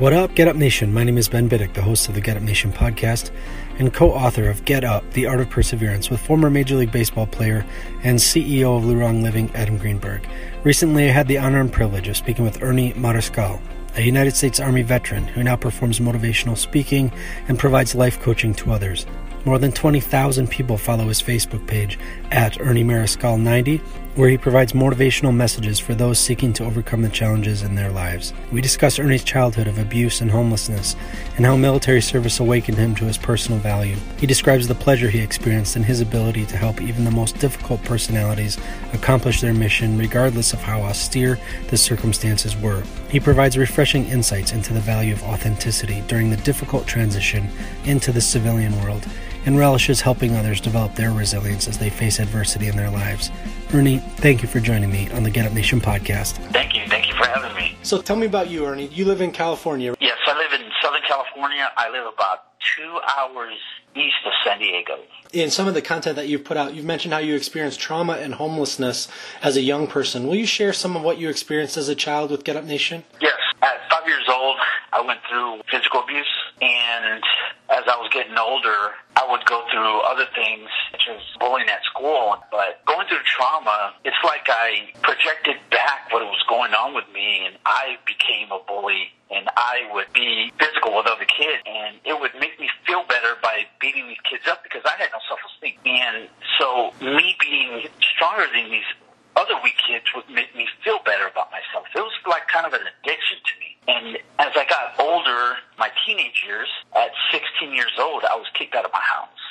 What up, Get Up Nation? My name is Ben Biddick, the host of the Get Up Nation podcast and co author of Get Up, The Art of Perseverance, with former Major League Baseball player and CEO of Lurong Living, Adam Greenberg. Recently, I had the honor and privilege of speaking with Ernie Mariscal, a United States Army veteran who now performs motivational speaking and provides life coaching to others. More than 20,000 people follow his Facebook page at Ernie Mariscal 90, where he provides motivational messages for those seeking to overcome the challenges in their lives. We discuss Ernie's childhood of abuse and homelessness and how military service awakened him to his personal value. He describes the pleasure he experienced in his ability to help even the most difficult personalities accomplish their mission regardless of how austere the circumstances were. He provides refreshing insights into the value of authenticity during the difficult transition into the civilian world and relishes helping others develop their resilience as they face adversity in their lives. Ernie, thank you for joining me on the Get Up Nation podcast. Thank you. Thank you for having me. So tell me about you, Ernie. You live in California. Yes, I live in Southern California. I live about two hours east of San Diego. In some of the content that you've put out, you've mentioned how you experienced trauma and homelessness as a young person. Will you share some of what you experienced as a child with Get Up Nation? Yes. At five years old, I went through physical abuse, and as I was getting older, I would go through other things such as bullying at school. But going through trauma, it's like I projected back what was going on with me, and I became a bully, and I would be physical with other kids, and it would make me feel better by beating these kids up because I had no self-esteem. And so me being stronger than these other weak kids would make me feel better about myself. It was like kind of an addiction to me. And as I got older, my teenage years, at 16 years old, I was kicked out of my house.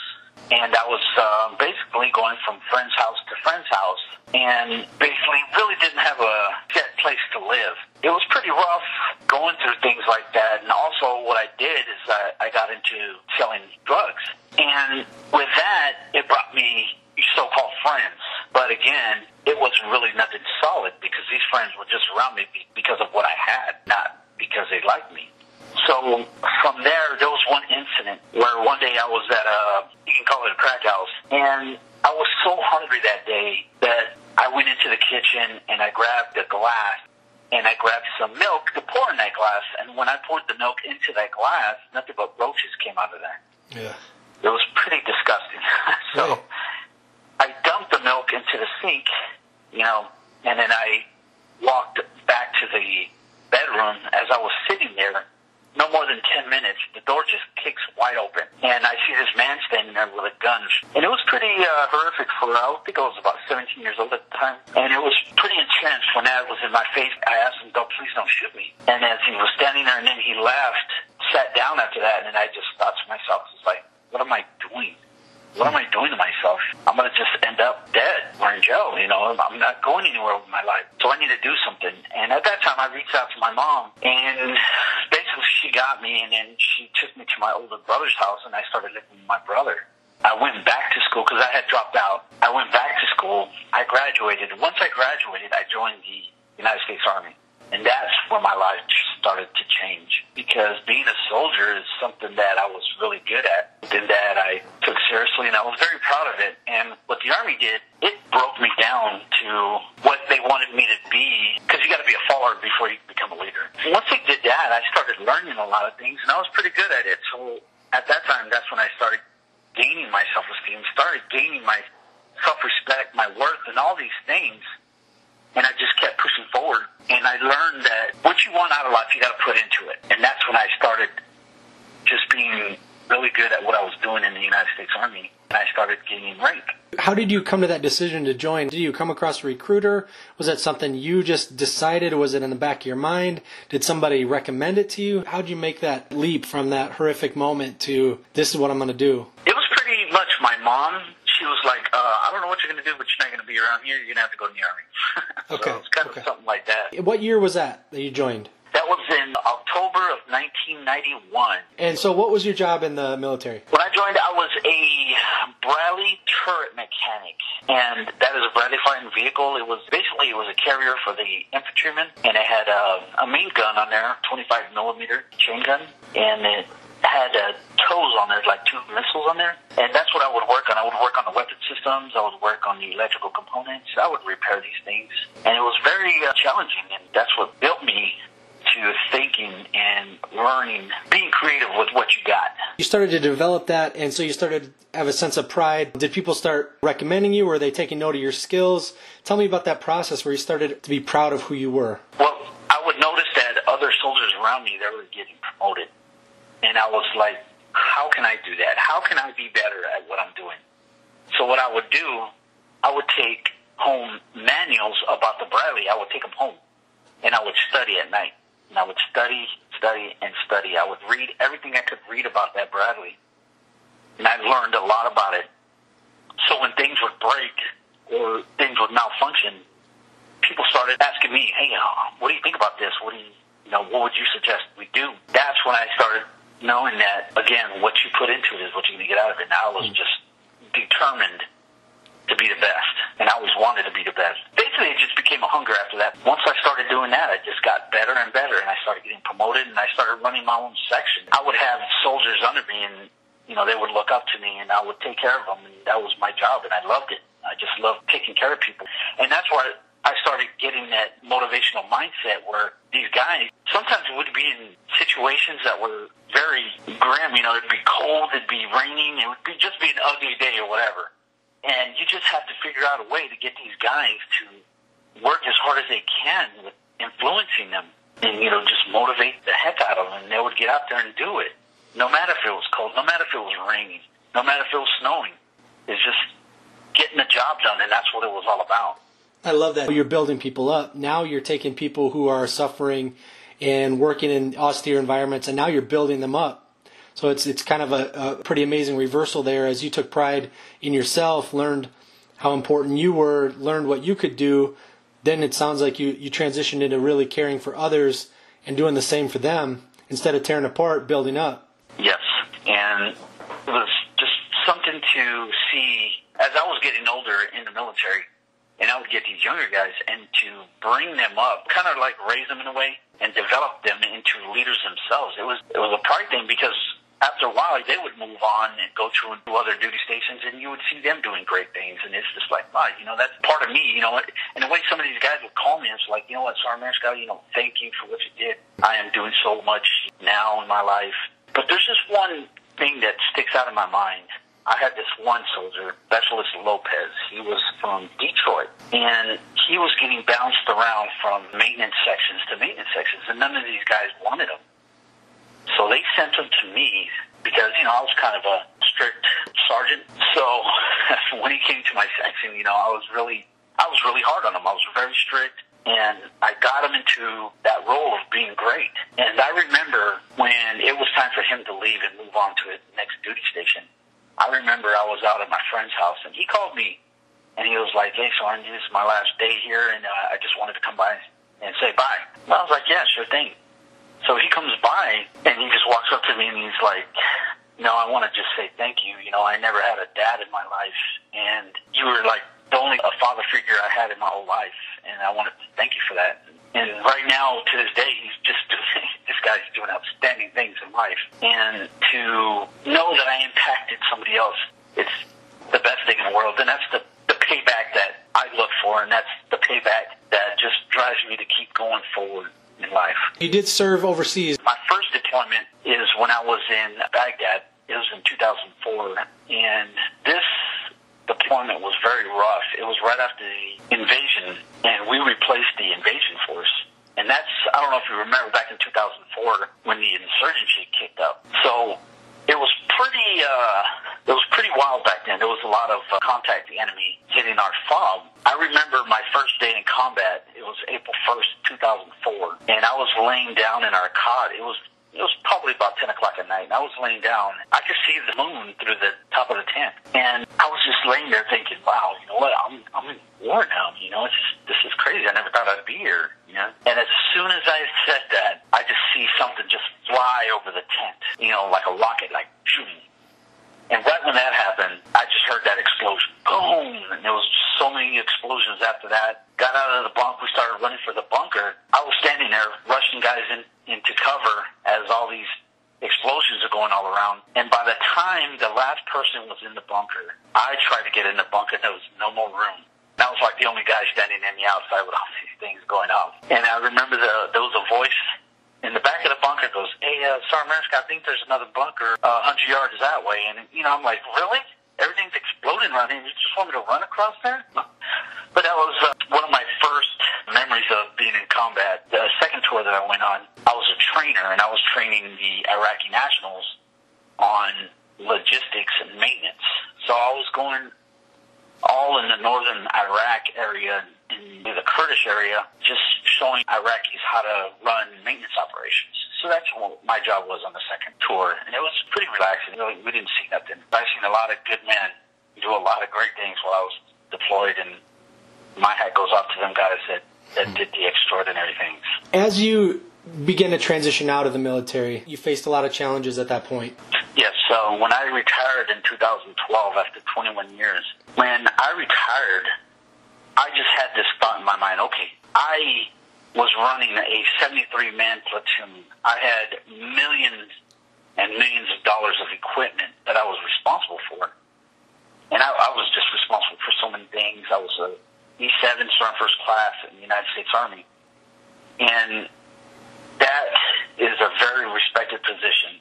And I was uh, basically going from friend's house to friend's house and basically really didn't have a set place to live. It was pretty rough going through things like that. And also what I did is I, I got into selling drugs. And with that, it brought me so-called friends. But again, it was really nothing solid because these friends were just around me because of what I had, not because they liked me. So from there, there was one incident where one day I was at a, you can call it a crack house, and I was so hungry that day that I went into the kitchen and I grabbed a glass and I grabbed some milk to pour in that glass. And when I poured the milk into that glass, nothing but roaches came out of that. Yeah. It was pretty disgusting. so. I dumped the milk into the sink, you know, and then I walked back to the bedroom as I was sitting there. No more than 10 minutes, the door just kicks wide open. And I see this man standing there with a gun. And it was pretty uh, horrific for, I think I was about 17 years old at the time. And it was pretty intense when that was in my face. I asked him, don't, please don't shoot me. And as he was standing there and then he left, sat down after that, and then I just thought to myself, it's like, what am I doing? what am I doing to myself? I'm going to just end up dead or in jail. You know, I'm not going anywhere with my life. So I need to do something. And at that time, I reached out to my mom, and basically she got me, and then she took me to my older brother's house, and I started living with my brother. I went back to school because I had dropped out. I went back to school. I graduated. Once I graduated, I joined the United States Army. And that's when my life started to change because being a soldier is something that I was really good at and that I took seriously and I was very proud of it. And what the Army did, it broke me down to what they wanted me to be because you got to be a follower before you become a leader. Once they did that, I started learning a lot of things and I was pretty good at it. So at that time, that's when I started gaining my self-esteem, started gaining my self-respect, my worth, and all these things and I just kept pushing forward. And I learned that what you want out of life, you got to put into it. And that's when I started just being really good at what I was doing in the United States Army. And I started gaining rank. How did you come to that decision to join? Did you come across a recruiter? Was that something you just decided? Was it in the back of your mind? Did somebody recommend it to you? How did you make that leap from that horrific moment to this is what I'm going to do? It was pretty much my mom. She was like, uh, I don't know what you're going to do, but you're not going to be around here. You're going to have to go to the Army. so okay. It's kind okay. of something like that. What year was that that you joined? That was in October of 1991. And so, what was your job in the military? When I joined, I was a Bradley turret mechanic, and that is a Bradley fighting vehicle. It was basically it was a carrier for the infantrymen, and it had a, a main gun on there, 25 millimeter chain gun, and it had uh, TOWs on there, like two missiles on there, and that's what I would work on. I would work on the weapon systems. I would work on the electrical components. I would repair these things, and it was very uh, challenging, and that's what built me to thinking and learning, being creative with what you got. You started to develop that, and so you started to have a sense of pride. Did people start recommending you? Were they taking note of your skills? Tell me about that process where you started to be proud of who you were. Well, I would notice that other soldiers around me, they were getting promoted. And I was like, how can I do that? How can I be better at what I'm doing? So what I would do, I would take home manuals about the Bradley. I would take them home, and I would study at night and I would study, study, and study. I would read everything I could read about that Bradley, and I learned a lot about it. So when things would break or things would malfunction, people started asking me, "Hey, uh, what do you think about this? What do you, you know, what would you suggest we do?" That's when I started knowing that again, what you put into it is what you're going to get out of it. And I was just determined to be the best, and I always wanted to be the best. Basically, it just became a hunger after that. Once I started doing that, I just got better and better, and I started getting promoted, and I started running my own section. I would have soldiers under me, and you know they would look up to me, and I would take care of them, and that was my job, and I loved it. I just loved taking care of people, and that's why I started getting that motivational mindset where these guys sometimes would be in situations that were very grim. You know, it'd be cold, it'd be raining, it would be just be an ugly day or whatever and you just have to figure out a way to get these guys to work as hard as they can with influencing them and, you know, just motivate the heck out of them. And they would get out there and do it. No matter if it was cold, no matter if it was raining, no matter if it was snowing. It's just getting the job done, and that's what it was all about. I love that. You're building people up. Now you're taking people who are suffering and working in austere environments, and now you're building them up so it's it's kind of a, a pretty amazing reversal there as you took pride in yourself, learned how important you were, learned what you could do. Then it sounds like you, you transitioned into really caring for others and doing the same for them instead of tearing apart, building up. Yes, and it was just something to see as I was getting older in the military, and I would get these younger guys and to bring them up, kind of like raise them in a way and develop them into leaders themselves. It was it was a pride thing because after a while, they would move on and go to other duty stations, and you would see them doing great things. And it's just like, wow, you know, that's part of me, you know. And the way some of these guys would call me, it's like, you know what, Sergeant Mariscal, you know, thank you for what you did. I am doing so much now in my life. But there's just one thing that sticks out in my mind. I had this one soldier, Specialist Lopez. He was from Detroit, and he was getting bounced around from maintenance sections to maintenance sections, and none of these guys wanted him. So they sent him to me because, you know, I was kind of a strict sergeant. So when he came to my section, you know, I was really, I was really hard on him. I was very strict and I got him into that role of being great. And I remember when it was time for him to leave and move on to the next duty station, I remember I was out at my friend's house and he called me and he was like, hey, Sergeant, this is my last day here and uh, I just wanted to come by and say bye. And I was like, yeah, sure thing. So he comes by and he just walks up to me and he's like, no, I want to just say thank you. You know, I never had a dad in my life and you were like the only a father figure I had in my whole life. And I want to thank you for that. And right now, to this day, he's just doing, this guy's doing outstanding things in life. And to know that I impacted somebody else, it's the best thing in the world. And that's the, the payback that I look for. And that's the payback that just drives me to keep going forward in life. You did serve overseas. My first deployment is when I was in Baghdad. It was in 2004, and this deployment was very rough. It was right after the invasion, and we replaced the invasion force. And that's, I don't know if you remember back in 2004 when the insurgency kicked up. So was pretty, uh, it was pretty wild back then. There was a lot of uh, contact enemy hitting our fob. I remember my first day in combat. It was April 1st, 2004. And I was laying down in our cot. It was it was probably about 10 o'clock at night, and I was laying down. I could see the moon through the top of the tent. And I was just laying there thinking, wow, you know what? I'm, I'm in war now. You know, it's just, this is crazy. I never thought I'd be here. You know? And as soon as I said that, I just see something just fly over the tent, you know, like a rocket, like shooting and right when that happened, I just heard that explosion. Boom! And there was so many explosions after that. Got out of the bunk. We started running for the bunker. I was standing there, rushing guys in, into cover as all these explosions are going all around. And by the time the last person was in the bunker, I tried to get in the bunker. There was no more room. And I was like the only guy standing in the outside with all these things going off. And I remember the, there was a voice in the back of the bunker goes, hey, uh, Sergeant Mariscal, I think there's another bunker uh, 100 yards that way. And, you know, I'm like, really? Everything's exploding around here. You just want me to run across there? But that was uh, one of my first memories of being in combat. The second tour that I went on, I was a trainer, and I was training the Iraqi nationals on logistics and maintenance. So I was going all in the northern Iraq area, in the Kurdish area, just showing Iraqis how to run maintenance operations. So that's what my job was on the second tour, and it was pretty relaxing. We didn't see nothing. I've seen a lot of good men do a lot of great things while I was deployed, and my hat goes off to them guys that that hmm. did the extraordinary things. As you began to transition out of the military, you faced a lot of challenges at that point. Yes. So when I retired in 2012, after 21 years, when I retired, I just had this thought in my mind. Okay, I was running a 73 man platoon. I had millions and millions of dollars of equipment that I was responsible for. And I, I was just responsible for so many things. I was a E7 Sergeant First Class in the United States Army. And that is a very respected position.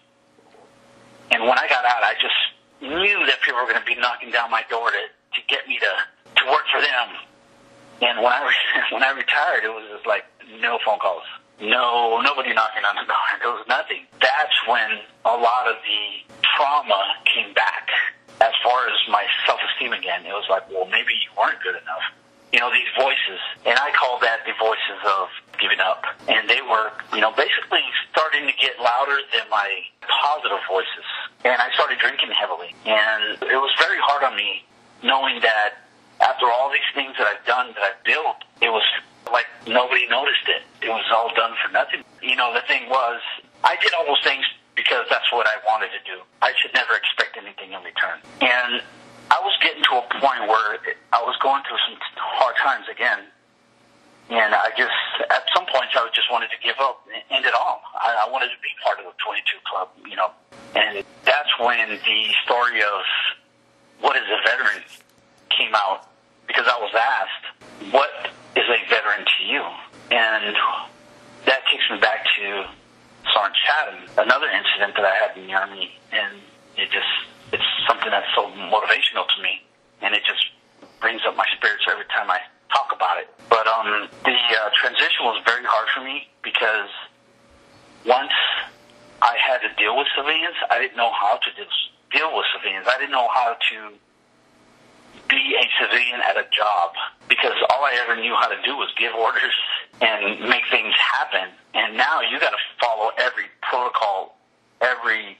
And when I got out, I just knew that people were going to be knocking down my door to, to get me to, to work for them. And when I, when I retired, it was just like, no phone calls. No, nobody knocking on the door. There was nothing. That's when a lot of the trauma came back. As far as my self-esteem again, it was like, well, maybe you weren't good enough. You know, these voices. And I call that the voices of giving up. And they were, you know, basically starting to get louder than my positive voices. And I started drinking heavily. And it was very hard on me knowing that after all these things that I've done, that I've built, it was like nobody noticed it. It was all done for nothing. You know, the thing was, I did all those things because that's what I wanted to do. I should never expect anything in return. And I was getting to a point where I was going through some hard times again. And I just, at some points, I just wanted to give up and end it all. I, I wanted to be part of the 22 club, you know. And that's when the story of what is a veteran came out because I was asked, what is a veteran to you? And that takes me back to Sergeant Chatham, another incident that I had in the Army, and it just, something that's so motivational to me, and it just brings up my spirits every time I talk about it. But um, the uh, transition was very hard for me because once I had to deal with civilians, I didn't know how to deal with civilians. I didn't know how to be a civilian at a job because all I ever knew how to do was give orders and make things happen. And now you got to follow every protocol, every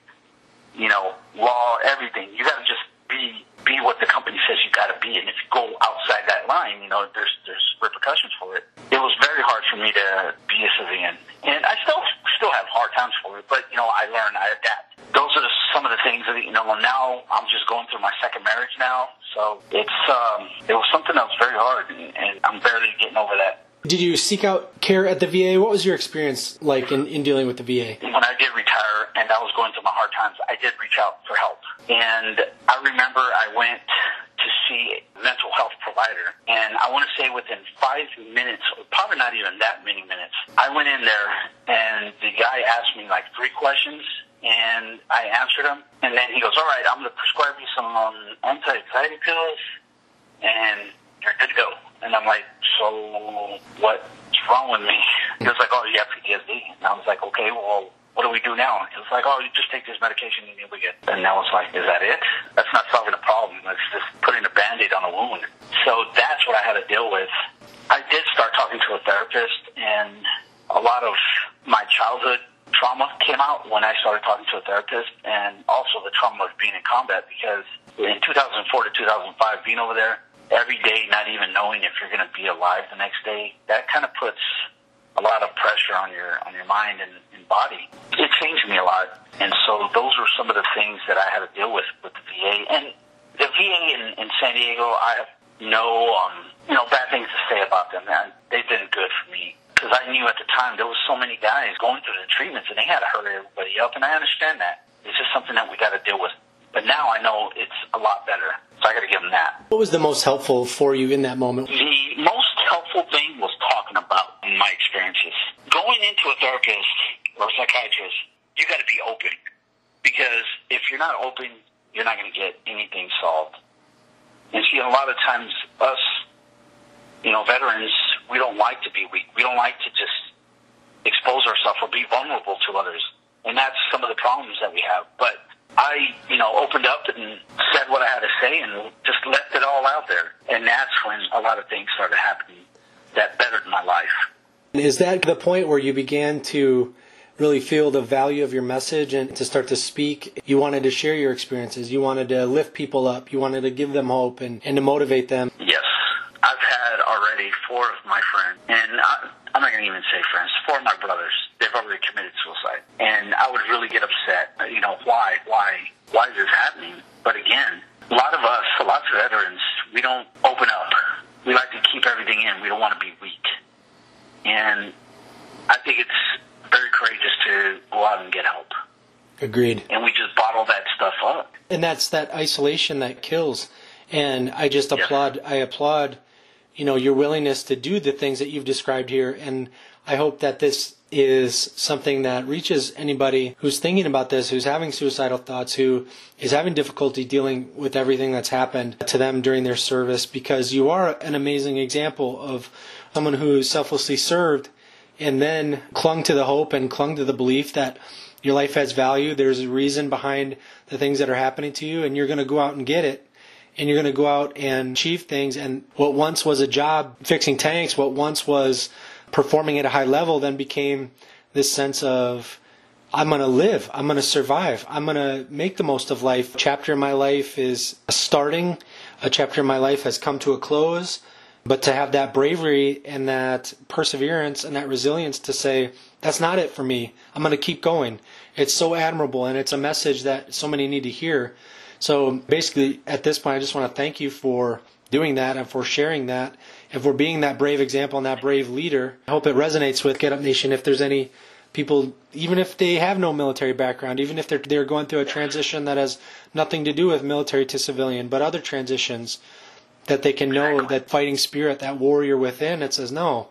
you know law, everything. You got to just be be what the company says you got to be. And if you go outside that line, you know there's there's repercussions for it. It was very hard for me to be a civilian, and I still still have hard times for it. But you know I learn, I adapt. Those are the, some of the things that you know. Now I'm just going through my second marriage now, so it's um, it was something that was very hard, and, and I'm barely getting over that. Did you seek out care at the VA? What was your experience like in, in dealing with the VA? When I did retire and I was going through my hard times, I did reach out for help. And I remember I went to see a mental health provider. And I want to say within five minutes, probably not even that many minutes, I went in there and the guy asked me like three questions and I answered him. And then he goes, all right, I'm going to prescribe you some um, anti-anxiety pills and you're good to go. And I'm like, so what's wrong with me? He was like, oh, you have PTSD. And I was like, okay, well, what do we do now? It was like, oh, you just take this medication and you'll be good. And I was like, is that it? That's not solving the problem. It's just putting a band-aid on a wound. So that's what I had to deal with. I did start talking to a therapist, and a lot of my childhood trauma came out when I started talking to a therapist, and also the trauma of being in combat because in 2004 to 2005, being over there every day, not even knowing if you're going to be alive the next day, that kind of puts a lot of pressure on your on your mind and, and body. It changed me a lot, and so those were some of the things that I had to deal with with the VA and the VA in, in San Diego. I have no um, you know bad things to say about them. Man. They've been good for me because I knew at the time there was so many guys going through the treatments and they had to hurry everybody up, and I understand that. It's just something that we got to deal with. But now I know it's a lot better, so I got to give them that. What was the most helpful for you in that moment? The most helpful thing was talking my experiences. Going into a therapist or a psychiatrist, you got to be open because if you're not open, you're not going to get anything solved. And see, a lot of times, us, you know, veterans, we don't like to be weak. We don't like to just expose ourselves or be vulnerable to others. And that's some of the problems that we have. But I, you know, opened up and said what I had to say and just left it all out there. And that's when a lot of things started happening that bettered my life. Is that the point where you began to really feel the value of your message and to start to speak? You wanted to share your experiences. You wanted to lift people up. You wanted to give them hope and, and to motivate them. Yes. I've had already four of my friends, and I, I'm not going to even say friends, four of my brothers, they've already committed suicide. And I would really get upset. You know, why? Why? Why is this happening? But again, a lot of us, a lot of veterans, we don't open up. We like to keep everything in. We don't want to be. And I think it's very courageous to go out and get help. Agreed. And we just bottle that stuff up. And that's that isolation that kills. And I just applaud, I applaud, you know, your willingness to do the things that you've described here. And I hope that this is something that reaches anybody who's thinking about this, who's having suicidal thoughts, who is having difficulty dealing with everything that's happened to them during their service, because you are an amazing example of someone who selflessly served and then clung to the hope and clung to the belief that your life has value. There's a reason behind the things that are happening to you, and you're going to go out and get it. And you're going to go out and achieve things. And what once was a job fixing tanks, what once was performing at a high level, then became this sense of, I'm going to live. I'm going to survive. I'm going to make the most of life. A chapter in my life is starting. A chapter in my life has come to a close. But to have that bravery and that perseverance and that resilience to say, that's not it for me. I'm going to keep going. It's so admirable and it's a message that so many need to hear. So basically, at this point, I just want to thank you for doing that and for sharing that and for being that brave example and that brave leader. I hope it resonates with Get Up Nation if there's any people, even if they have no military background, even if they're, they're going through a transition that has nothing to do with military to civilian, but other transitions that they can know that fighting spirit, that warrior within, it says, no,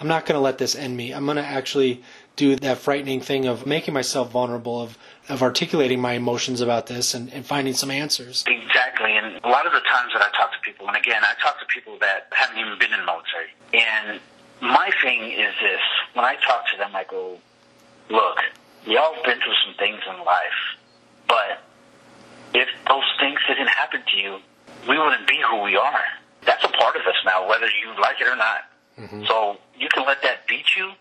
I'm not going to let this end me. I'm going to actually do that frightening thing of making myself vulnerable, of, of articulating my emotions about this and, and finding some answers. Exactly. And a lot of the times that I talk to people, and again, I talk to people that haven't even been in the military. And my thing is this when I talk to them, I go, look, y'all have been through some things in life, but if those things didn't happen to you, we wouldn't be who we are. That's a part of us now, whether you like it or not. Mm-hmm. So you can let that beat you,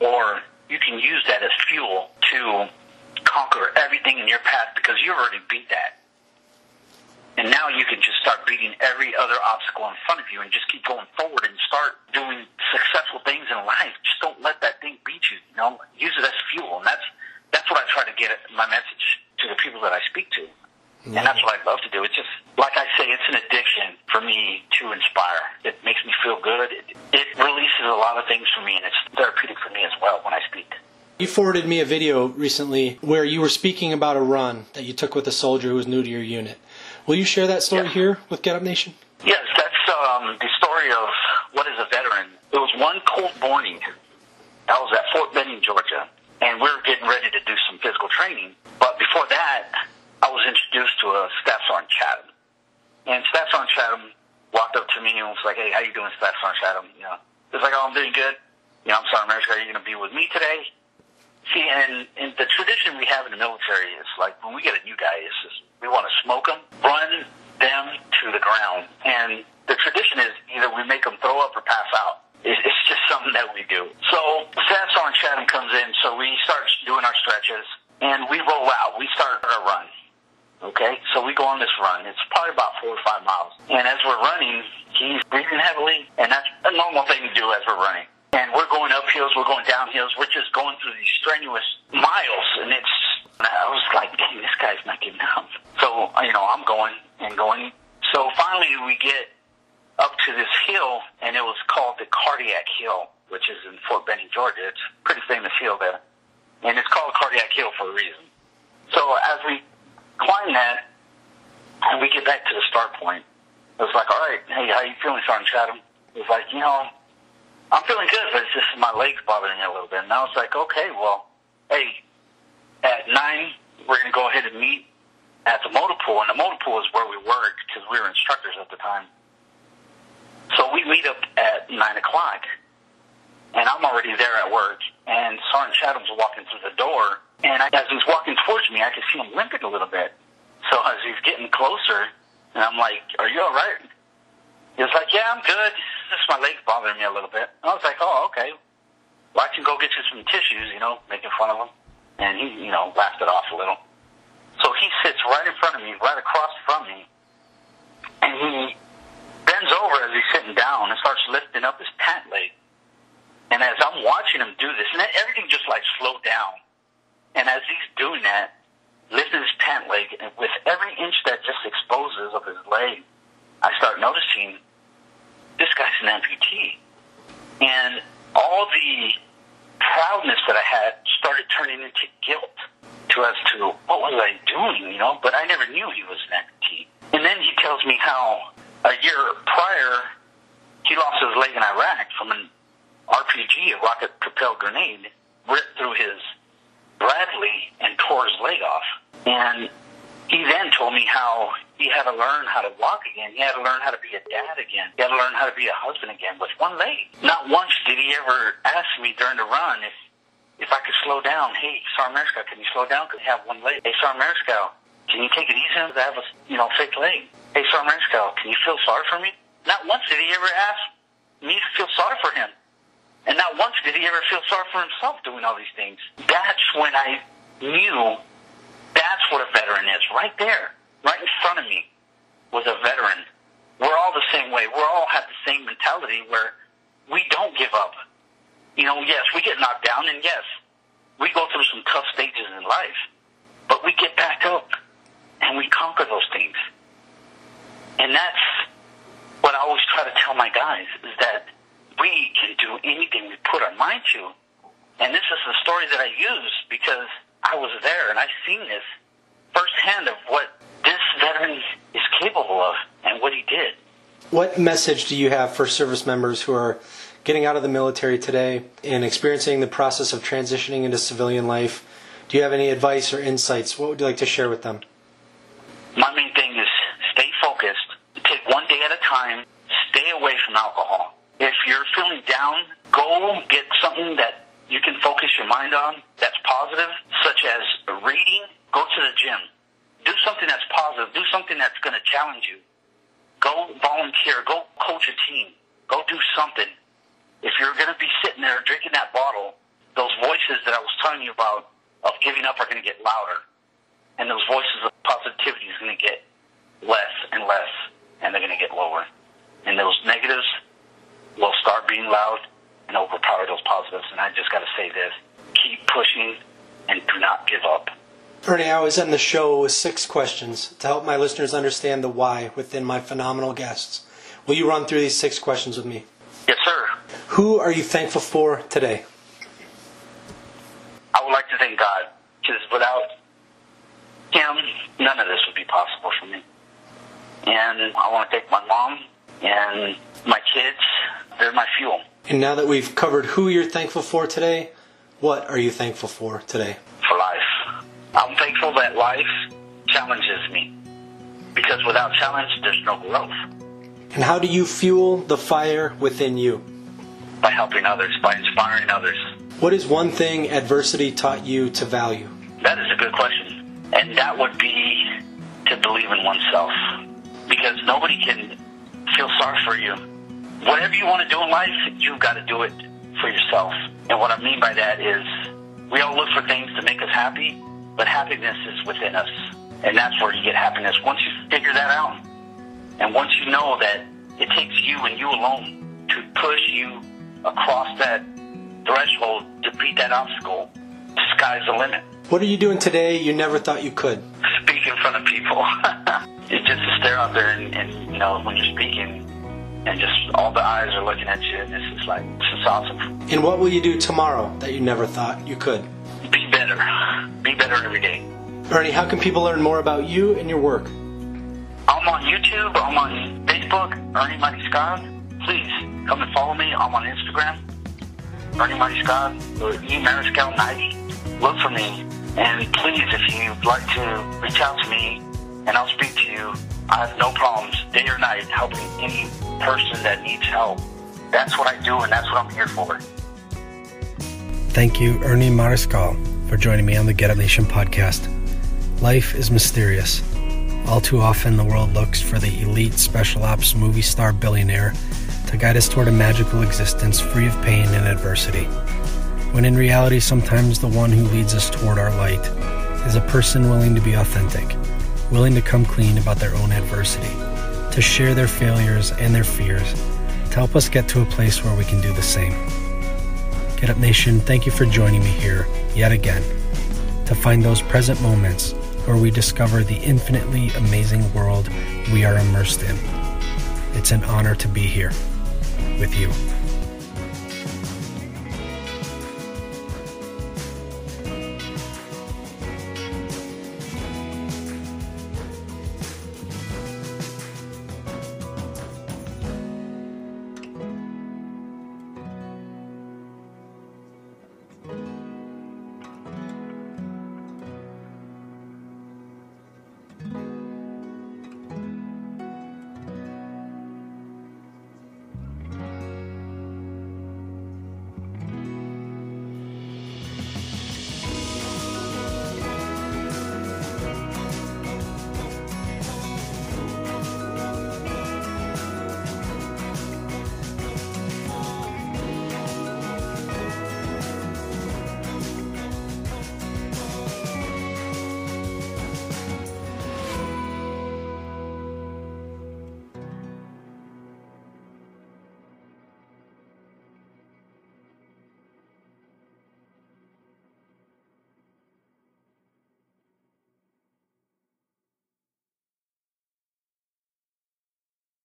or you can use that as fuel to conquer everything in your path because you already beat that. And now you can just start beating every other obstacle in front of you and just keep going forward and start doing successful things in life. Just don't let that thing beat you. You know, use it as fuel, and that's that's what I try to get my message to the people that I speak to. And that's what I love to do. It's just, like I say, it's an addiction for me to inspire. It makes me feel good. It, it releases a lot of things for me, and it's therapeutic for me as well when I speak. You forwarded me a video recently where you were speaking about a run that you took with a soldier who was new to your unit. Will you share that story yes. here with Get Up Nation? Yes, that's um, the story of what is a veteran. It was one cold morning. I was at Fort Benning, Georgia, and we were getting ready to do some physical training. But before that, I was introduced to uh, a staff sergeant Chatham. And Staff Sergeant Chatham walked up to me and was like, hey, how you doing, Staff Sergeant Chatham? You know, was like, oh, I'm doing good. You know, I'm Sergeant Mariscal. Are you going to be with me today? See, and, and the tradition we have in the military is like when we get a new guy, it's just, we want to smoke them, run them to the ground, and the tradition is either we make them throw up or pass out. It's, it's just something that we do. So Staff Sergeant Chatham comes in, so we start doing our stretches, and we roll out. We start our run. Okay, so we go on this run. It's probably about four or five miles. And as we're running, he's breathing heavily, and that's a normal thing to do as we're running. And we're going up hills, we're going down hills, we're just going through these strenuous miles, and it's. I was like, dang, this guy's not getting out. So you know, I'm going and going. So finally, we get up to this hill, and it was called the Cardiac Hill, which is in Fort Benning, Georgia. It's a pretty famous hill there, and it's called Cardiac Hill for a reason. So as we climb that, and we get back to the start point. It was like, all right, hey, how you feeling, Sergeant Chatham? It was like, you know, I'm feeling good, but it's just my legs bothering me a little bit. And I was like, okay, well, hey, at nine, we're to go ahead and meet at the motor pool. And the motor pool is where we worked because we were instructors at the time. So we meet up at nine o'clock. And I'm already there at work. And Sergeant Chatham's walking through the door. And as he's walking towards me, I could see him limping a little bit. So as he's getting closer, and I'm like, "Are you all right?" He was like, "Yeah, I'm good. Just my legs bothering me a little bit." And I was like, "Oh, okay. Well, I can go get you some tissues, you know, making fun of him." And he, you know, laughed it off a little. So he sits right in front of me, right across from me, and he bends over as he's sitting down and starts lifting up his pant leg. And as I'm watching him do this, and everything just like slowed down. And as he's doing that, lifting his pant leg, and with every inch that just exposes of his leg, I start noticing this guy's an amputee. And all the proudness that I had started turning into guilt to as to what was I doing, you know, but I never knew he was an amputee. And then he tells me how a year prior he lost his leg in Iraq from an RPG, a rocket propelled grenade, ripped through his tore his leg off. And he then told me how he had to learn how to walk again. He had to learn how to be a dad again. He had to learn how to be a husband again with one leg. Not once did he ever ask me during the run if if I could slow down. Hey, Sarmerska, can you slow down? I have one leg. Hey, Sarmerska, can you take it easy? I have a you know fake leg. Hey, Sarmerska, can you feel sorry for me? Not once did he ever ask me to feel sorry for him. And not once did he ever feel sorry for himself doing all these things. That's when I knew that's what a veteran is. Right there, right in front of me, was a veteran. We're all the same way. We all have the same mentality where we don't give up. You know, yes, we get knocked down, and yes, we go through some tough stages in life, but we get back up and we conquer those things. And that's what I always try to tell my guys is that we can do anything we put our mind to. And this is the story that I use because I was there and I've seen this firsthand of what this veteran is capable of and what he did. What message do you have for service members who are getting out of the military today and experiencing the process of transitioning into civilian life? Do you have any advice or insights? What would you like to share with them? My main thing is stay focused, take one day at a time, stay away from alcohol. If you're feeling down, go get something that you can focus your mind on that's positive, such as reading, go to the gym. Do something that's positive. Do something that's going to challenge you. Go volunteer. Go coach a team. Go do something. If you're going to be sitting there drinking that bottle, those voices that I was telling you about of giving up are going to get louder. And those voices of positivity is going to get less and less, and they're going to get lower. And those negatives will start being loud and overpower those positives. And I just got to say this keep pushing and do not give up. Ernie, I was in the show with six questions to help my listeners understand the why within my phenomenal guests. Will you run through these six questions with me? Yes, sir. Who are you thankful for today? I would like to thank God, because without Him, none of this would be possible for me. And I want to thank my mom and my kids. They're my fuel. And now that we've covered who you're thankful for today, what are you thankful for today? For life. I'm thankful that life challenges me. Because without challenge, there's no growth. And how do you fuel the fire within you? By helping others, by inspiring others. What is one thing adversity taught you to value? That is a good question. And that would be to believe in oneself. Because nobody can feel sorry for you. Whatever you want to do in life, you've got to do it for yourself. And what I mean by that is we all look for things to make us happy, but happiness is within us. And that's where you get happiness. Once you figure that out, and once you know that it takes you and you alone to push you across that threshold to beat that obstacle, the sky's the limit. What are you doing today you never thought you could? Speak in front of people. it's just to stare out there and, and, you know, when you're speaking, and just all the eyes are looking at you, and it's just like, this is awesome. And what will you do tomorrow that you never thought you could? Be better. Be better every day. Ernie, how can people learn more about you and your work? I'm on YouTube. I'm on Facebook. Ernie Mariscal. Please come and follow me. I'm on Instagram. Ernie Mariscal or E Mariscal 90. Look for me. And please, if you'd like to reach out to me and I'll speak to you, I have no problems, day or night, helping any person that needs help. That's what I do and that's what I'm here for. Thank you, Ernie Mariscal, for joining me on the Get Up Nation podcast. Life is mysterious. All too often, the world looks for the elite special ops movie star billionaire to guide us toward a magical existence free of pain and adversity. When in reality, sometimes the one who leads us toward our light is a person willing to be authentic, willing to come clean about their own adversity, to share their failures and their fears, to help us get to a place where we can do the same. Get Up Nation, thank you for joining me here yet again to find those present moments where we discover the infinitely amazing world we are immersed in. It's an honor to be here with you.